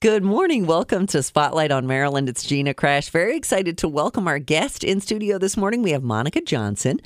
Good morning. Welcome to Spotlight on Maryland. It's Gina Crash. Very excited to welcome our guest in studio this morning. We have Monica Johnson.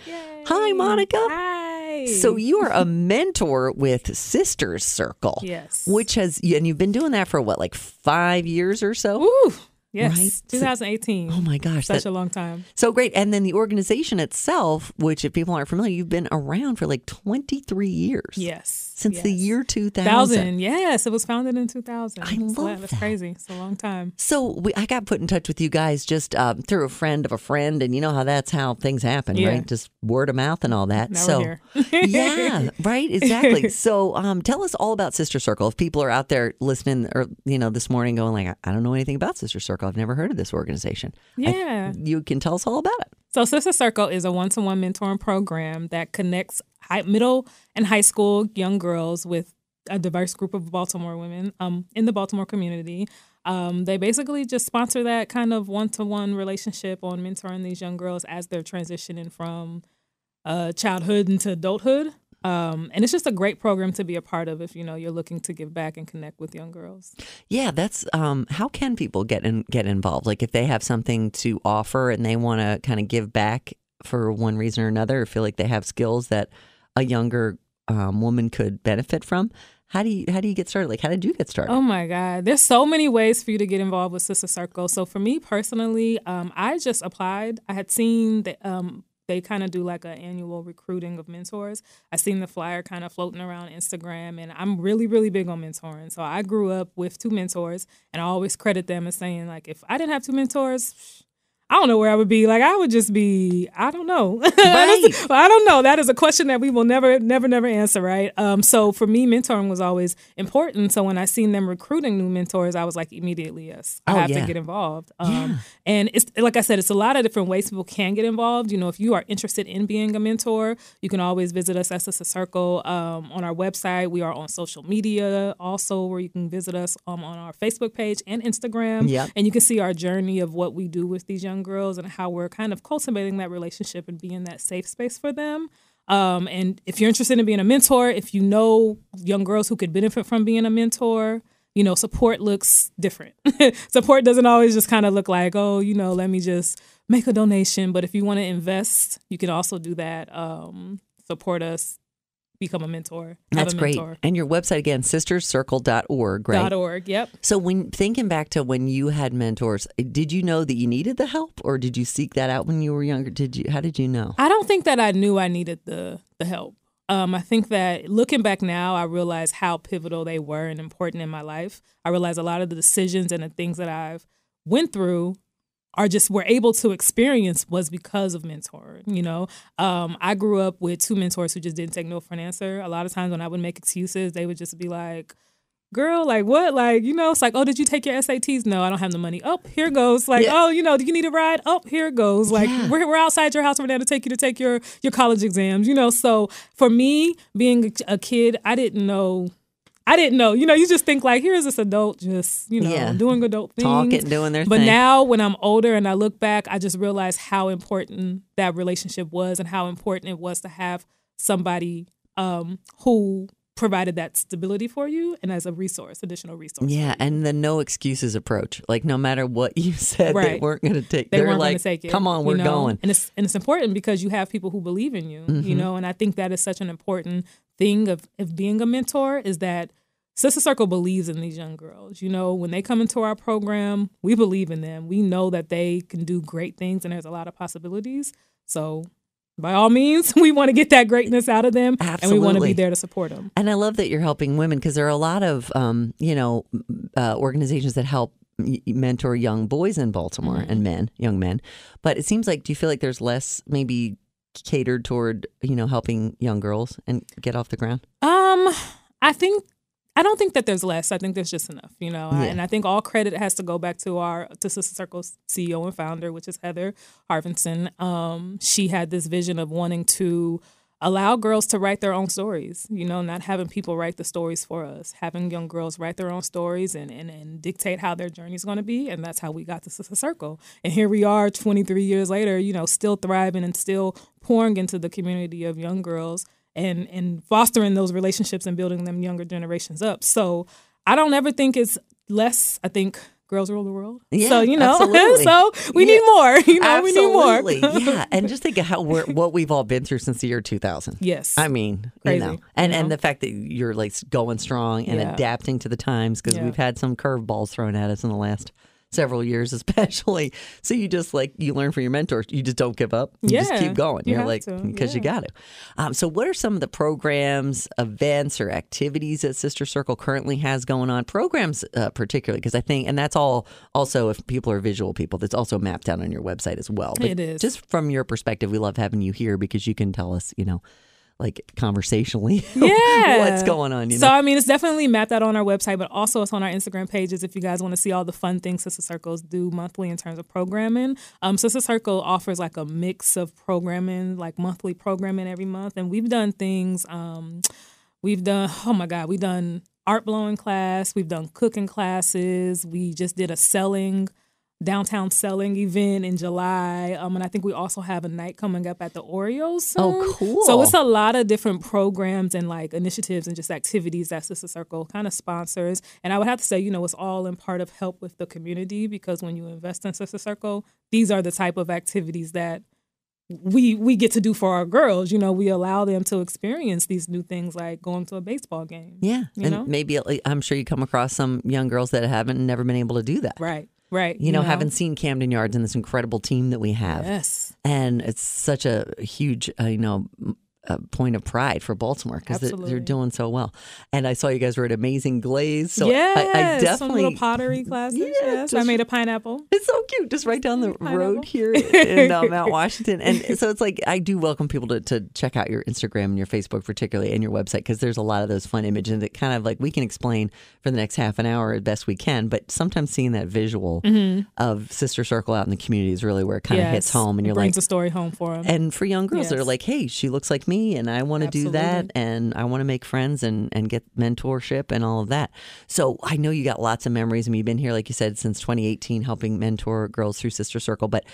Hi, Monica. Hi. So you are a mentor with Sisters Circle. Yes. Which has and you've been doing that for what, like five years or so? Ooh, yes. Right? 2018. Oh my gosh. Such that- a long time. so great. And then the organization itself, which if people aren't familiar, you've been around for like 23 years. Yes. Since the year 2000. Thousand. Yes, it was founded in 2000. I love That's that. crazy. It's a long time. So we, I got put in touch with you guys just um, through a friend of a friend, and you know how that's how things happen, Yeah. right? Just word of mouth and all that. Now so yeah, right, exactly. So um, tell us all about Sister Circle. If people are out there listening, or you know, this morning going like, I don't know anything about Sister Circle. I've never heard of this organization. I- Yeah. you can tell us all about it. So, Sister Circle is a one to one mentoring program that connects high, middle and high school young girls with a diverse group of Baltimore women um, in the Baltimore community. Um, they basically just sponsor that kind of one to one relationship on mentoring these young girls as they're transitioning from uh, childhood into adulthood. Um, and it's just a great program to be a part of if you know you're looking to give back and connect with young girls. Yeah, that's um, how can people get in, get involved? Like if they have something to offer and they want to kind of give back for one reason or another, or feel like they have skills that a younger um, woman could benefit from. How do you how do you get started? Like how did you get started? Oh my God. There's so many ways for you to get involved with Sister Circle. So for me personally, um, I just applied. I had seen that um, they kind of do like an annual recruiting of mentors. I seen the flyer kind of floating around Instagram, and I'm really, really big on mentoring. So I grew up with two mentors, and I always credit them as saying like, if I didn't have two mentors. I don't know where I would be. Like I would just be. I don't know. Right. I don't know. That is a question that we will never, never, never answer, right? Um, so for me, mentoring was always important. So when I seen them recruiting new mentors, I was like, immediately, yes, I Oh, have yeah. to get involved. Um, And it's like I said, it's a lot of different ways people can get involved. You know, if you are interested in being a mentor, you can always visit us at Sister Circle um, on our website. We are on social media also, where you can visit us um, on our Facebook page and Instagram. Yep. And you can see our journey of what we do with these young girls and how we're kind of cultivating that relationship and being that safe space for them. Um, and if you're interested in being a mentor, if you know young girls who could benefit from being a mentor, you know, support looks different. support doesn't always just kind of look like, oh, you know, let me just make a donation. But if you want to invest, you can also do that. Um, support us, become a mentor. That's a great. mentor. And your website again, sisterscircle.org, right? Dot org. Yep. So when thinking back to when you had mentors, did you know that you needed the help or did you seek that out when you were younger? Did you how did you know? I don't think that I knew I needed the the help. Um, I think that looking back now, I realize how pivotal they were and important in my life. I realize a lot of the decisions and the things that I've went through are just were able to experience was because of mentoring. You know, um, I grew up with two mentors who just didn't take no for an answer. A lot of times when I would make excuses, they would just be like, girl, like what? Like, you know, it's like, oh, did you take your SATs? No, I don't have the money. Oh, here goes. Like, Yeah. oh, you know, do you need a ride? Oh, here it goes. Like, Yeah. we're, we're outside your house right now to take you to take your your college exams. You know, so for me, being a kid, I didn't know. I didn't know. You know, you just think like, here's this adult just, you know, Yeah. doing adult things. Talking, doing their But thing. now when I'm older and I look back, I just realize how important that relationship was and how important it was to have somebody um, who provided that stability for you and as a resource, additional resource. Yeah, and the no excuses approach. Like no matter what you said, they Right. weren't going to take. they weren't like, going to take it. Come on, we're know? going. and it's and it's important because you have people who believe in you. Mm-hmm. You know, and I think that is such an important thing of of being a mentor is that Sister Circle believes in these young girls. You know, when they come into our program, we believe in them. We know that they can do great things and there's a lot of possibilities. So, by all means, we want to get that greatness out of them and we want to be there to support them. And I love that you're helping women because there are a lot of, um, you know, uh, organizations that help mentor young boys in Baltimore Mm-hmm. and men, young men. But it seems like, do you feel like there's less maybe catered toward, you know, helping young girls and get off the ground? Um, I think I don't think that there's less. I think there's just enough, you know. Yeah. And I think all credit has to go back to our to Sister Circle's CEO and founder, which is Heather Harvinson. Um, she had this vision of wanting to allow girls to write their own stories, you know, not having people write the stories for us, having young girls write their own stories and, and, and dictate how their journey is going to be. And that's how we got to Sister Circle. And here we are 23 years later, you know, still thriving and still pouring into the community of young girls and, and fostering those relationships and building them younger generations up. So I don't ever think it's less. I think girls rule the world. Yeah, so, you know, absolutely. so we Yeah. need more. You know, we need more. Absolutely, yeah. And just think of how we're, what we've all been through since the year 2000. Yes. I mean, Crazy, you know, and you and the fact that you're like going strong and Yeah. adapting to the times because Yeah. we've had some curveballs thrown at us in the last several years, especially. So you just like you learn from your mentors. You just don't give up. You just keep going. you You're have like because you got to. Um, so what are some of the programs, events, or activities that Sister Circle currently has going on? Programs, uh, particularly because I think, and that's all. Also, if people are visual people, that's also mapped out on your website as well. But It is. just from your perspective, we love having you here because you can tell us, you know, like conversationally, Yeah. what's going on. You so know, I mean, it's definitely mapped out on our website, but also it's on our Instagram pages if you guys want to see all the fun things Sister Circles do monthly in terms of programming. Um, Sister Circle offers like a mix of programming, like monthly programming every month, and we've done things. Um, we've done oh my god, we've done art blowing class, we've done cooking classes, we just did a selling downtown selling event in July. Um, and I think we also have a night coming up at the Orioles. Soon. Oh, cool. So it's a lot of different programs and like initiatives and just activities that Sister Circle kind of sponsors. And I would have to say, you know, it's all in part of help with the community because when you invest in Sister Circle, these are the type of activities that we we get to do for our girls. You know, we allow them to experience these new things like going to a baseball game. yeah, you and know? maybe I'm sure you come across some young girls that haven't never been able to do that. Right. Right. You know, haven't seen Camden Yards and this incredible team that we have. Yes. and it's such a huge, uh, you know, a point of pride for Baltimore because they're, doing so well. And I saw you guys were at Amazing Glaze, so yes, I, I some definitely little pottery classes. Yeah, yes, I made a pineapple. It's so cute, just right down the Pineapple. road here in uh, Mount Washington. And so it's like I do welcome people to, to check out your Instagram and your Facebook, particularly, and your website because there's a lot of those fun images that kind of like we can explain for the next half an hour as best we can. But sometimes seeing that visual of Sister Circle out in the community is really where it kind of hits Mm-hmm. Home, and you're like brings like, a story home for them. and for young girls that are like, hey, she looks like me and I want to do that and I want to make friends and, and get mentorship and all of that. So I know you got lots of memories. I mean, you've been here, like you said, since 2018, helping mentor girls through Sister Circle. But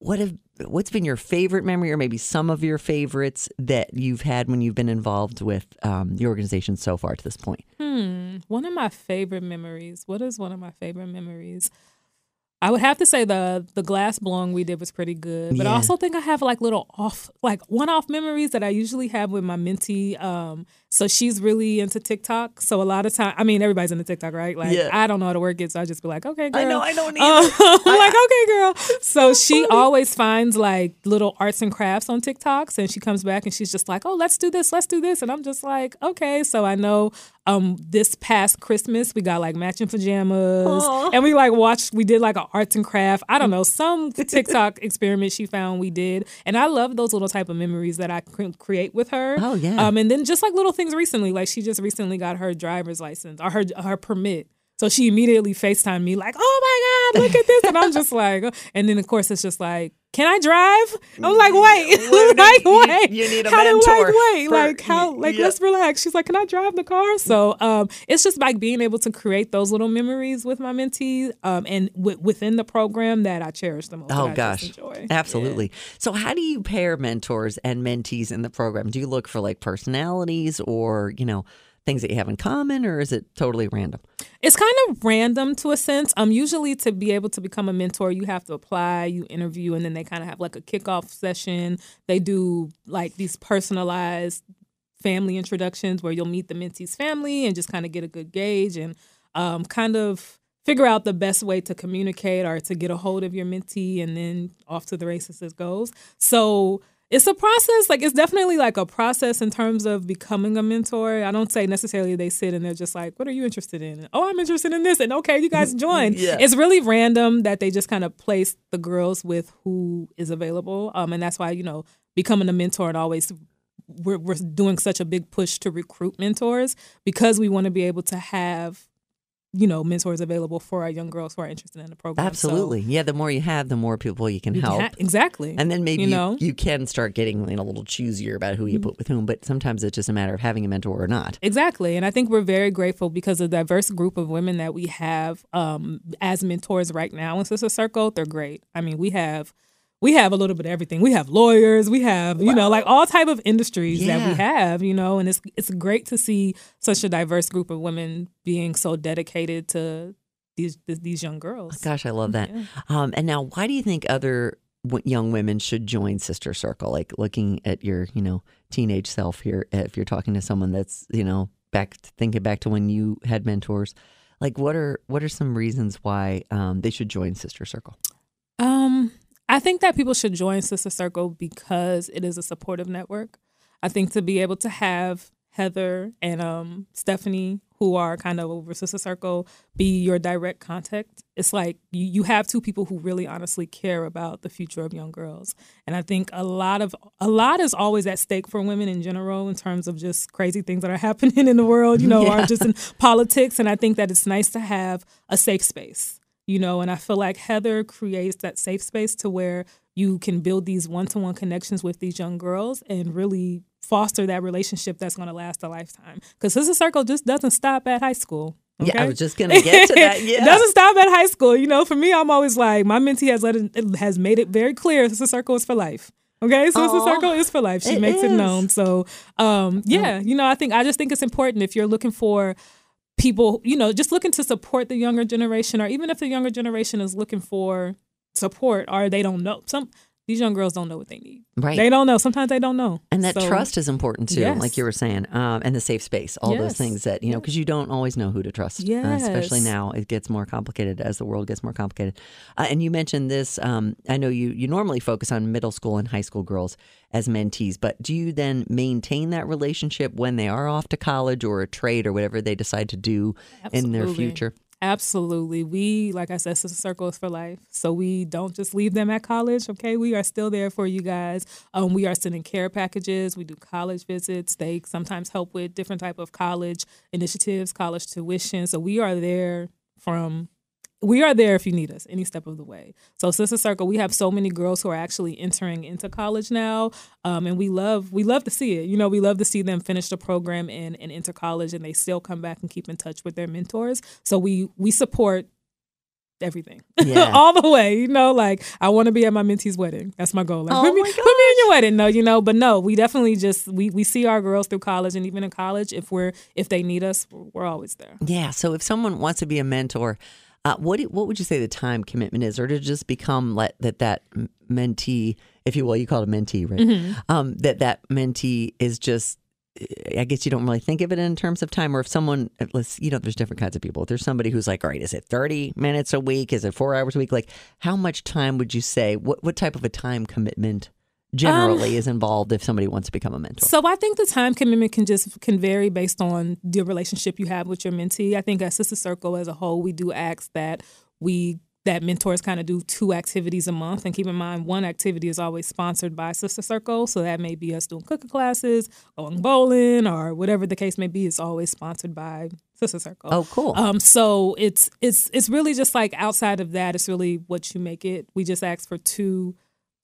what have what's been your favorite memory or maybe some of your favorites that you've had when you've been involved with um, the organization so far to this point? Hmm. One of my favorite memories. What is one of my favorite memories? I would have to say the the glass blowing we did was pretty good, but I also think I have like little off, like one off memories that I usually have with my mentee. Um, so she's really into TikTok. So a lot of time, I mean, everybody's into TikTok, right? Like Yeah. I don't know how to work it, so I just be like, okay, girl. I know, I don't Uh, either. I'm like, okay, girl. So she always finds like little arts and crafts on TikToks, and she comes back and she's just like, oh, let's do this, let's do this, and I'm just like, okay. So I know um this past Christmas we got like matching pajamas, Aw. and we like watched, we did like an arts and craft. I don't know some TikTok experiment she found we did, and I love those little type of memories that I cre- create with her. Oh, yeah. Um, and then just like little things recently, like she just recently got her driver's license or her her permit. So she immediately FaceTimed me like, "Oh my God, look at this!" And I'm just like, and then of course it's just like, "Can I drive?" I'm like, "Wait, Wait, like you- wait, you need a how do- mentor like, wait, for- like how, like yeah. let's relax." She's like, "Can I drive the car?" So um, it's just like being able to create those little memories with my mentees, um, and w- within the program that I cherish the most. Oh gosh, absolutely. So, how do you pair mentors and mentees in the program? Do you look for like personalities or you know things that you have in common, or is it totally random? It's kind of random to a sense. Um, usually to be able to become a mentor, you have to apply, you interview, and then they kind of have like a kickoff session. They do like these personalized family introductions where you'll meet the mentee's family and just kind of get a good gauge and um, kind of figure out the best way to communicate or to get a hold of your mentee and then off to the races it goes. So it's a process. Like it's definitely like a process in terms of becoming a mentor. I don't say necessarily they sit and they're just like, "What are you interested in?" oh, I'm interested in this, and okay, you guys join. Yeah. It's really random that they just kind of place the girls with who is available, um, and that's why you know becoming a mentor and always we're we're doing such a big push to recruit mentors because we want to be able to have you know mentors available for our young girls who are interested in the program. So- Absolutely. yeah, the more you have, the more people you can help. ha- exactly. And then maybe you you, know you can start getting you know, a little choosier about who you put with whom, but sometimes it's just a matter of having a mentor or not. Exactly. And I think we're very grateful because the diverse group of women that we have um, as mentors right now in Sister Circle, they're great. I mean, we have we have a little bit of everything. We have lawyers, we have, you know, like all type of industries that we have, you know, and it's it's great to see such a diverse group of women being so dedicated to these these young girls. Gosh, I love that. Um, and now, why do you think other young women should join Sister Circle? Like looking at your, you know, teenage self here, if you're talking to someone that's, you know, back thinking back to when you had mentors, like what are what are some reasons why um, they should join Sister Circle? Um, I think that people should join Sister Circle because it is a supportive network. I think to be able to have Heather and um, Stephanie, who are kind of over Sister Circle, be your direct contact. It's like you, you have two people who really honestly care about the future of young girls. And I think a lot of a lot is always at stake for women in general in terms of just crazy things that are happening in the world, you know, or just in politics. And I think that it's nice to have a safe space you know and i feel like heather creates that safe space to where you can build these one-to-one connections with these young girls and really foster that relationship that's going to last a lifetime because sister circle just doesn't stop at high school Yeah, I was just gonna get to that. Yeah. it doesn't stop at high school you know for me i'm always like my mentee has let it, has made it very clear sister circle is for life Okay, so Sister. Circle is for life. She It makes it known. So, um, yeah, you know, I think I just think it's important if you're looking for people, you know, just looking to support the younger generation, or even if the younger generation is looking for support, or they don't know some. These young girls don't know what they need. Right. They don't know. Sometimes they don't know. And that So- trust is important too, Yes. like you were saying, um, and the safe space, all those things that you know, because you don't always know who to trust. uh, especially now, it gets more complicated as the world gets more complicated. Uh, and you mentioned this. Um, I know you you normally focus on middle school and high school girls as mentees, but do you then maintain that relationship when they are off to college or a trade or whatever they decide to do in their future? Absolutely. We, like I said, Sister Circle is for life. So we don't just leave them at college, okay? We are still there for you guys. Um, we are sending care packages. We do college visits. They sometimes help with different type of college initiatives, college tuition. So we are there from we are there if you need us any step of the way. So Sister Circle, we have so many girls who are actually entering into college now, um, and we love we love to see it. You know, we love to see them finish the program and and enter college, and they still come back and keep in touch with their mentors. So we we support everything Yeah. all the way. You know, like I want to be at my mentee's wedding. That's my goal. Like, Oh put me put me in your wedding. No, you know, but no, we definitely just we we see our girls through college, and even in college, if we're if they need us, we're, we're always there. Yeah. So if someone wants to be a mentor, uh, what do- what would you say the time commitment is, or to just become let, that that mentee, if you will, you call it a mentee, right? Mm-hmm. Um, that that mentee is just. I guess you don't really think of it in terms of time, or if someone, let's, you know, there's different kinds of people. If there's somebody who's like, all right, is it 30 minutes a week? Is it four hours a week? Like, how much time would you say? What what type of a time commitment generally is involved if somebody wants to become a mentor? So I think the time commitment can just can vary based on the relationship you have with your mentee. I think at Sister Circle as a whole, we do ask that we that mentors kind of do two activities a month. And keep in mind, one activity is always sponsored by Sister Circle. So that may be us doing cooking classes, going bowling, or whatever the case may be. It's always sponsored by Sister Circle. Oh, cool. Um, so it's it's it's really just like outside of that, it's really what you make it. We just ask for two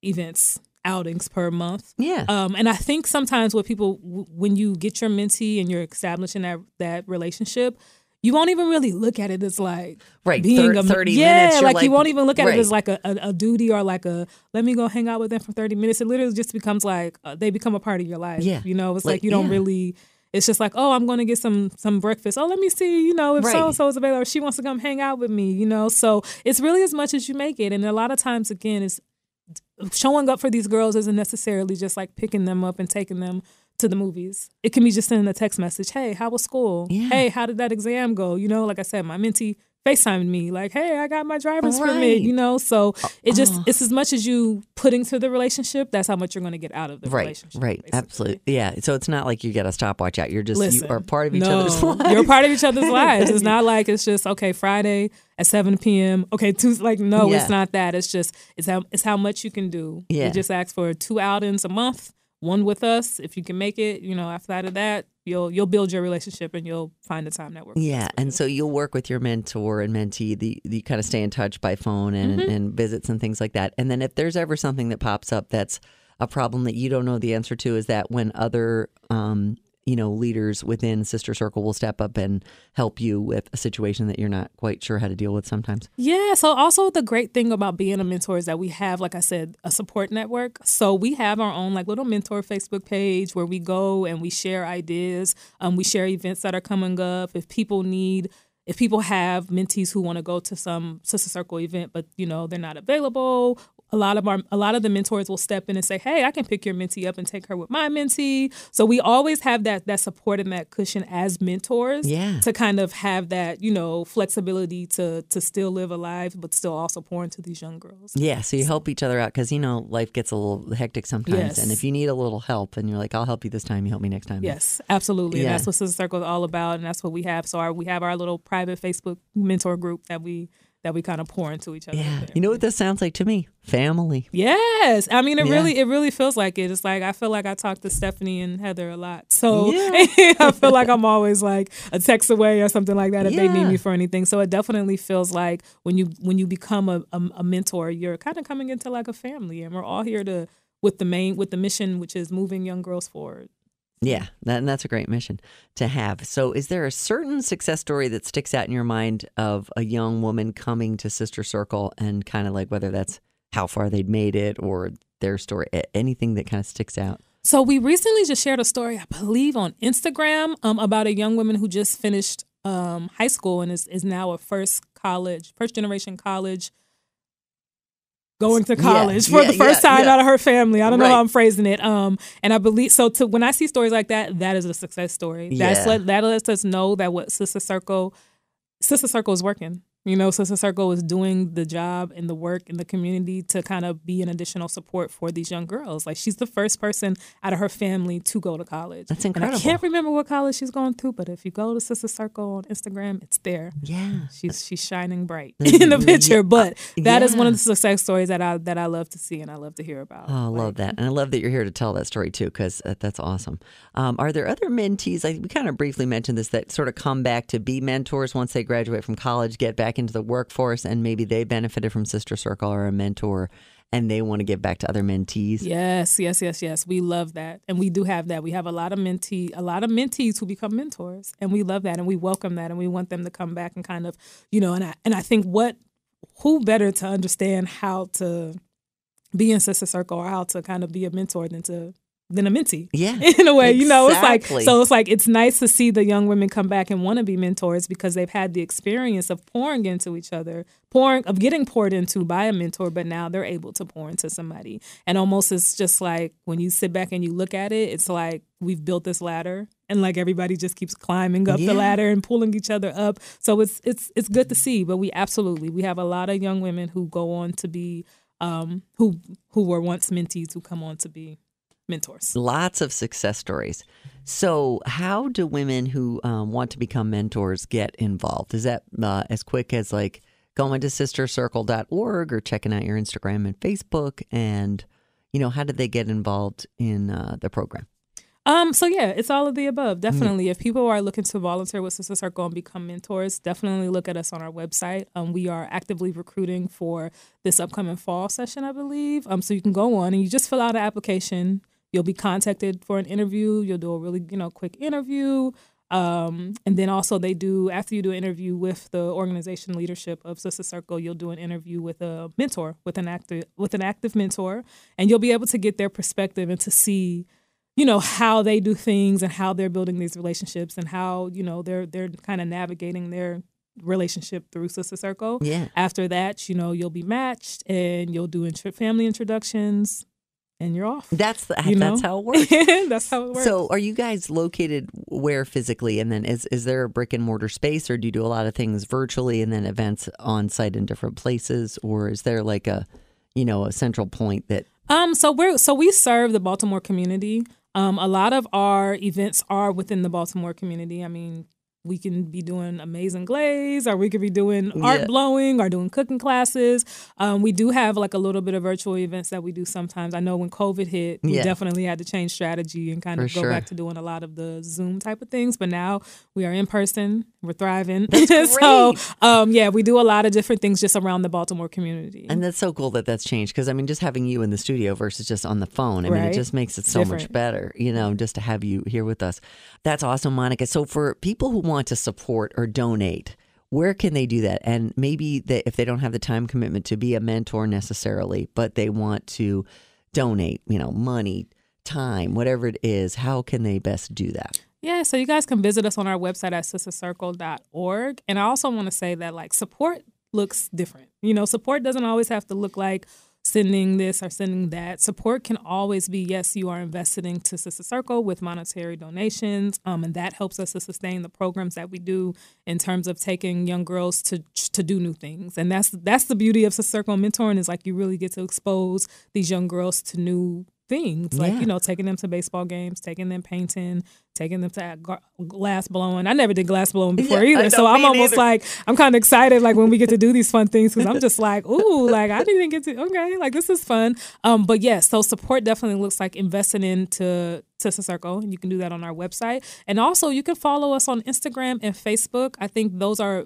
events outings per month. Yeah. Um, and I think sometimes what people when you get your mentee and you're establishing that that relationship, you won't even really look at it as like Right, being thir- a 30 yeah, minutes, you're like, you won't even look at right. it as like a, a, a duty or like a let me go hang out with them for thirty minutes. It literally just becomes like uh, they become a part of your life. Yeah. you know, it's Like, like, you don't yeah. really. It's just like, oh, I'm going to get some some breakfast. Oh, let me see, you know, if so and so is available, or she wants to come hang out with me, you know. So it's really as much as you make it, and a lot of times, again, it's showing up for these girls isn't necessarily just like picking them up and taking them to the movies. It can be just sending a text message. Hey, how was school? Yeah. Hey, how did that exam go? You know, like I said, my mentee FaceTimed me, like, hey, I got my driver's Right. permit, you know? So it just, Oh. it's as much as you put into the relationship, that's how much you're going to get out of the Right, relationship. right, basically. absolutely, yeah. So it's not like you get a stopwatch out. You're just Listen, you are part of each no, other's lives. You're part of each other's lives. It's not like it's just okay Friday at 7 p.m. Okay, Tuesday. Like no, Yeah. it's not that. It's just it's how it's how much you can do. Yeah. You just ask for two outings a month, one with us if you can make it. You know, after that of that, you'll you'll build your relationship and you'll find the time that works. Yeah, and you. so you'll work with your mentor and mentee. The you kind of stay in touch by phone and, Mm-hmm. and visits and things like that. And then if there's ever something that pops up that's a problem that you don't know the answer to, is that when other um, you know leaders within Sister Circle will step up and help you with a situation that you're not quite sure how to deal with sometimes. Yeah. So also the great thing about being a mentor is that we have, like I said, a support network. So we have our own like little mentor Facebook page where we go and we share ideas. Um, we share events that are coming up. If people need, if people have mentees who want to go to some sister circle event, but you know they're not available. A lot of our, a lot of the mentors will step in and say, "Hey, I can pick your mentee up and take her with my mentee." So we always have that that support and that cushion as mentors Yeah. to kind of have that you know flexibility to to still live a life but still also pour into these young girls Yeah, so you help each other out because you know life gets a little hectic sometimes, Yes. and if you need a little help, and you're like, "I'll help you this time," you help me next time. yes absolutely Yeah. and that's what sister circle is all about and that's what we have so our, we have our little private facebook mentor group that we that we kind of pour into each other yeah. You know what this sounds like to me? Family. Yes, I mean it Yeah. really it really feels like it. It's like I feel like I talk to Stephanie and Heather a lot, so Yeah. I feel like I'm always like a text away or something like that if they need me for anything. So it definitely feels like when you when you become a, a, a mentor, you're kind of coming into like a family, and we're all here to with the main with the mission, which is moving young girls forward. Yeah, and that's a great mission to have. So, is there a certain success story that sticks out in your mind of a young woman coming to Sister Circle and kind of like whether that's how far they'd made it or their story, anything that kind of sticks out? So we recently just shared a story, I believe, on Instagram um, about a young woman who just finished um, high school and is, is now a first college, first generation college, going to Yeah, college for yeah, the first yeah, time yeah. out of her family. I don't know how I'm phrasing it. Um, and I believe so. To when I see stories like that, that is a success story. That's Yeah. let, that lets us know that what Sister Circle, Sister Circle is working. You know, Sister Circle is doing the job and the work in the community to kind of be an additional support for these young girls. Like she's the first person out of her family to go to college. That's And incredible. I can't remember what college she's going to, but if you go to Sister Circle on Instagram, it's there. Yeah. She's she's shining bright mm-hmm. in the picture. But that is one of the success stories that I that I love to see and I love to hear about. Oh, I love that. Mm-hmm. And I love that you're here to tell that story too, because uh, that's awesome. Um, are there other mentees? Like we kind of briefly mentioned this that sort of come back to be mentors once they graduate from college, get back into the workforce, and maybe they benefited from Sister Circle or a mentor and they want to give back to other mentees? Yes, yes, yes, yes. We love that, and we do have that. We have a lot of mentee, a lot of mentees who become mentors, and we love that, and we welcome that, and we want them to come back and kind of, you know, and I and I think what who better to understand how to be in sister circle or how to kind of be a mentor than to than a mentee. Yeah. In a way, you know, it's like so it's like it's nice to see the young women come back and want to be mentors because they've had the experience of pouring into each other, pouring of getting poured into by a mentor, but now they're able to pour into somebody. And almost it's just like when you sit back and you look at it, it's like we've built this ladder and like everybody just keeps climbing up Yeah. the ladder and pulling each other up. So it's it's it's good to see, but we absolutely we have a lot of young women who go on to be um who who were once mentees who come on to be mentors. Lots of success stories. So, how do women who um, want to become mentors get involved? Is that uh, as quick as like going to sistercircle.org or checking out your Instagram and Facebook? And, you know, how did they get involved in uh, the program? Um, so yeah, it's all of the above. Definitely. If people are looking to volunteer with Sister Circle and become mentors, definitely look at us on our website. Um, we are actively recruiting for this upcoming fall session, I believe. Um, so you can go on and you just fill out an application. You'll be contacted for an interview. You'll do a really, you know, quick interview. Um, and then also they do after you do an interview with the organization leadership of Sister Circle, you'll do an interview with a mentor, with an active with an active mentor, and you'll be able to get their perspective and to see you know how they do things and how they're building these relationships and how you know they're they're kind of navigating their relationship through sister circle Yeah. after that you know you'll be matched and you'll do family introductions and you're off. That's the, You know? that's how it works. That's how it works. So, are you guys located where physically? And then, is is there a brick and mortar space, or do you do a lot of things virtually and then events on site in different places, or is there like a, you know, a central point that? Um, so we're so we serve the Baltimore community. Um, a lot of our events are within the Baltimore community. I mean, we can be doing amazing glaze, or we could be doing art blowing, or doing cooking classes. Um, we do have like a little bit of virtual events that we do sometimes. I know when COVID hit, we Yeah. definitely had to change strategy and kind of For go sure. back to doing a lot of the Zoom type of things. But now we are in person. We're thriving. So, um, yeah, we do a lot of different things just around the Baltimore community. And that's so cool that that's changed because I mean, just having you in the studio versus just on the phone, I mean, it just makes it so much better, you know, just to have you here with us. That's awesome, Monica. So, for people who want to support or donate, where can they do that? And maybe that if they don't have the time commitment to be a mentor necessarily, but they want to donate, you know, money, time, whatever it is, how can they best do that? Yeah, so you guys can visit us on our website at sistercircle.org. And I also want to say that like support looks different. You know, support doesn't always have to look like sending this or sending that. Support can always be yes, you are invested into Sister Circle with monetary donations, um, and that helps us to sustain the programs that we do in terms of taking young girls to to do new things. And that's that's the beauty of Sister Circle mentoring is like you really get to expose these young girls to new things like Yeah. you know taking them to baseball games taking them painting taking them to gla- glass blowing i never did glass blowing before Yeah, either so i'm almost neither. like i'm kind of excited like when we get to do these fun things because i'm just like ooh like i didn't get to okay like this is fun um but yes so support definitely looks like investing into Sister Circle, and you can do that on our website. And also, you can follow us on Instagram and Facebook. I think those are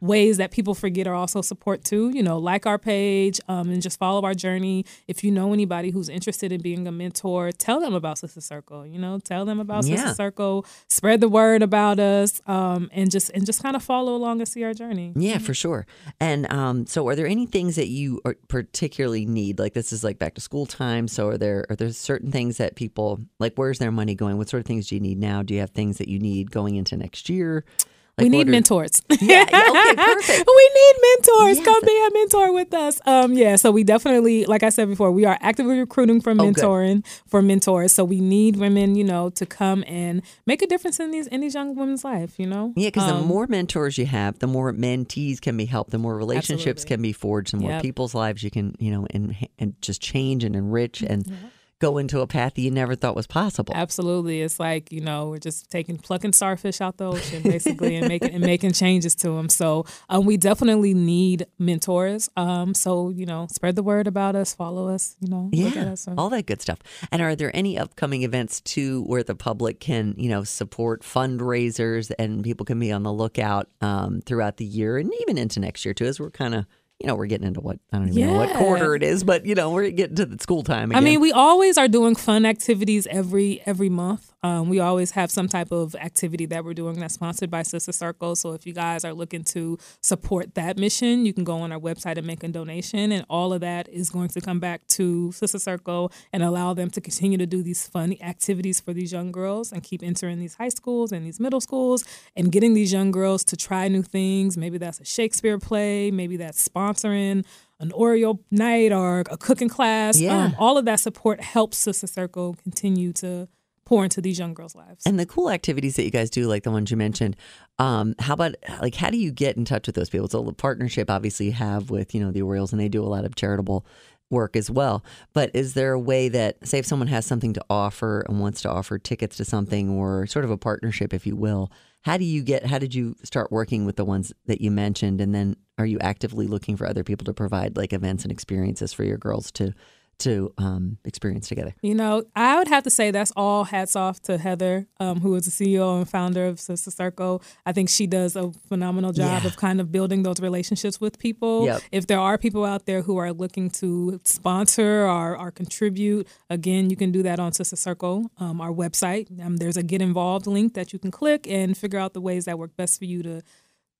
ways that people forget are also support too. You know, like our page um, and just follow our journey. If you know anybody who's interested in being a mentor, tell them about Sister Circle. You know, tell them about Yeah. Sister Circle. Spread the word about us, um, and just and just kind of follow along and see our journey. Yeah, for sure. And um, so, are there any things that you are particularly need? Like this is like back to school time. So, are there are there certain things that people like? Where's their money going? What sort of things do you need now? Do you have things that you need going into next year? Like, we need mentors. Yeah, yeah, okay, perfect. we need mentors. Come be a mentor with us. Um, yeah. So we definitely, like I said before, we are actively recruiting for Oh, mentoring for mentors. So we need women, you know, to come and make a difference in these in these young women's life. You know. Yeah, because the Um, more mentors you have, the more mentees can be helped, the more relationships Absolutely. can be forged, the more Yep. people's lives you can, you know, and and just change and enrich and go into a path that you never thought was possible. Absolutely, it's like you know we're just taking plucking starfish out the ocean basically and making and making changes to them. So um, we definitely need mentors. Um, so you know, spread the word about us, follow us. You know, look at Yeah, us. all that good stuff. And are there any upcoming events too where the public can, you know, support fundraisers and people can be on the lookout um, throughout the year and even into next year too? As we're kind of, you know, we're getting into what I don't even know what quarter it is, but you know, we're getting to the school time. Again. I mean, we always are doing fun activities every every month. Um, we always have some type of activity that we're doing that's sponsored by Sister Circle. So if you guys are looking to support that mission, you can go on our website and make a donation, and all of that is going to come back to Sister Circle and allow them to continue to do these fun activities for these young girls and keep entering these high schools and these middle schools and getting these young girls to try new things. Maybe that's a Shakespeare play. Maybe that's sponsoring an Oriole night or a cooking class. Yeah. Um, all of that support helps Sister Circle continue to pour into these young girls' lives. And the cool activities that you guys do, like the ones you mentioned, um, how about like how do you get in touch with those people? So the partnership obviously you have with you know the Orioles, and they do a lot of charitable work as well. But is there a way that say if someone has something to offer and wants to offer tickets to something or sort of a partnership, if you will, how do you get? How did you start working with the ones that you mentioned, and then are you actively looking for other people to provide like events and experiences for your girls to to um, experience together? You know, I would have to say that's all hats off to Heather, um, who is the CEO and founder of Sister Circle. I think she does a phenomenal job Yeah. of kind of building those relationships with people. Yep. If there are people out there who are looking to sponsor or, or contribute, again, you can do that on Sister Circle, um, our website. Um, there's a get involved link that you can click and figure out the ways that work best for you to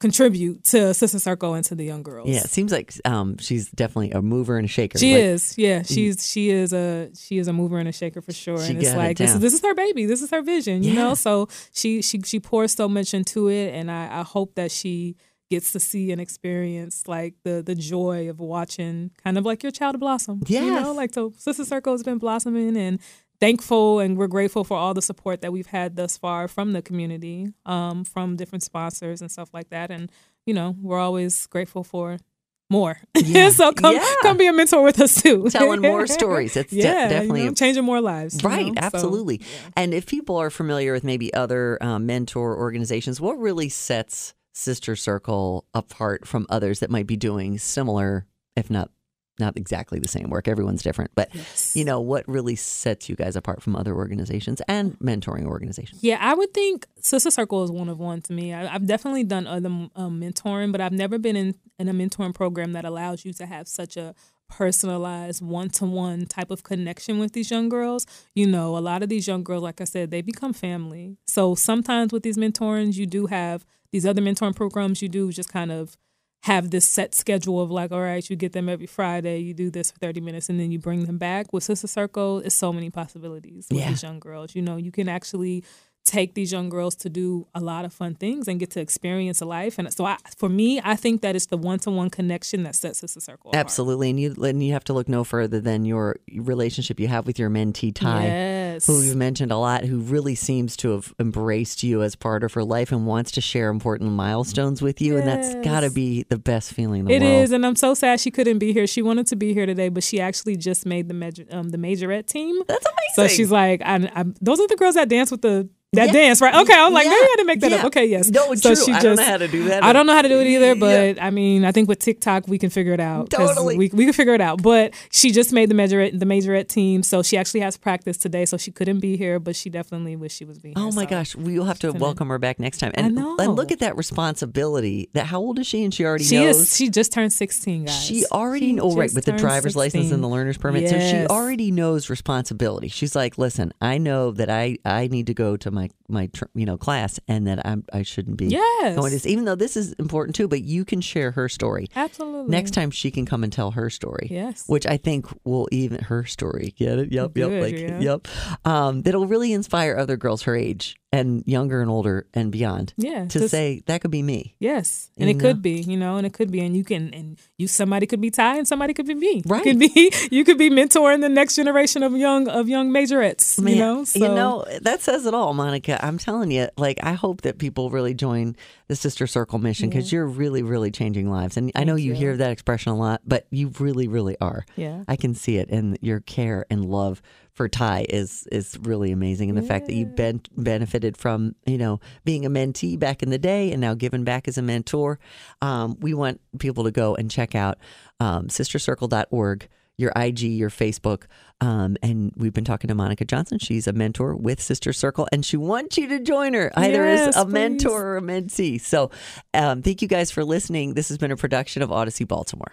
contribute to Sister Circle and to the young girls. Yeah, it seems like um, she's definitely a mover and a shaker. She Like, is, yeah. She's she is a she is a mover and a shaker for sure. And it's got it like this this is her baby. This is her vision, you Yeah. know. So she she she pours so much into it, and I, I hope that she gets to see and experience like the the joy of watching kind of like your child blossom. You know, like so Sister Circle has been blossoming and thankful and we're grateful for all the support that we've had thus far from the community, um, from different sponsors and stuff like that. And, you know, we're always grateful for more. Yeah. so come Yeah. come be a mentor with us too. Telling more stories. It's de- definitely you know, changing more lives. you Right, know? So, absolutely. And if people are familiar with maybe other um, mentor organizations, what really sets Sister Circle apart from others that might be doing similar, if not not exactly the same work? Everyone's different, but you know what really sets you guys apart from other organizations and mentoring organizations? Yeah, I would think Sister Circle is one of one to me. I, I've definitely done other um, mentoring, but I've never been in, in a mentoring program that allows you to have such a personalized one to one type of connection with these young girls. You know, a lot of these young girls, like I said, they become family. So sometimes with these mentorings, you do have these other mentoring programs, you do just kind of have this set schedule of like, all right, you get them every Friday, you do this for 30 minutes, and then you bring them back. With Sister Circle, it's so many possibilities with Yeah. these young girls. You know, you can actually take these young girls to do a lot of fun things and get to experience a life. And so, I, for me, I think that it's the one to one connection that sets Sister Circle apart. Absolutely, and you and you have to look no further than your relationship you have with your mentee Ty, Yes. Who you've mentioned a lot, who really seems to have embraced you as part of her life and wants to share important milestones with you, and that's got to be the best feeling in the It world. is, and I'm so sad she couldn't be here. She wanted to be here today, but she actually just made the major, um, the majorette team. That's amazing. So she's like, I, I, those are the girls that dance with the that Yeah. dance, right? Okay, I'm like, Yeah. maybe I didn't make that Yeah. up. Okay, yes. No, it's so true. She I just, don't know how to do that. I don't know how to do it either, but I mean, I think with TikTok we can figure it out. Totally. we we can figure it out. But she just made the majorette the majorette team, so she actually has practice today, so she couldn't be here, but she definitely wish she was being oh here. Oh my so. gosh, we'll have to welcome her back next time. And, know. and look at that responsibility. That how old is she? And she already She knows. is. She just turned 16, guys. She already know oh, right with the driver's license and the learner's permit. So she already knows responsibility. She's like, "Listen, I know that I I need to go to my my you know class and that I'm I shouldn't be Yes. going to this, even though this is important too. But you can share her story. Absolutely. Next time she can come and tell her story. Yes. Which I think will even her story. Get it? Yep. yep. Like yeah. yep. Um, that'll really inspire other girls her age and younger and older and beyond. Yeah, To just- say that could be me. Yes, and You it know? could be, you know, and it could be, and you can, and you somebody could be Ty, and somebody could be me. Right. You could be, you could be mentoring the next generation of young of young majorettes. Man, you know, so, you know that says it all, Monica. I'm telling you, like I hope that people really join the Sister Circle mission because you're really, really changing lives. And I know you, hear that expression a lot, but you really, really are. Yeah. I can see it, and your care and love for Ty is is really amazing. And the fact that you've been benefited from you know being a mentee back in the day and now giving back as a mentor. Um, we want people to go and check out um, sistercircle.org your IG, your Facebook. Um, and we've been talking to Monica Johnson. She's a mentor with Sister Circle, and she wants you to join her either Yes, as a please. mentor or a mentee. So um, thank you guys for listening. This has been a production of Audacy Baltimore.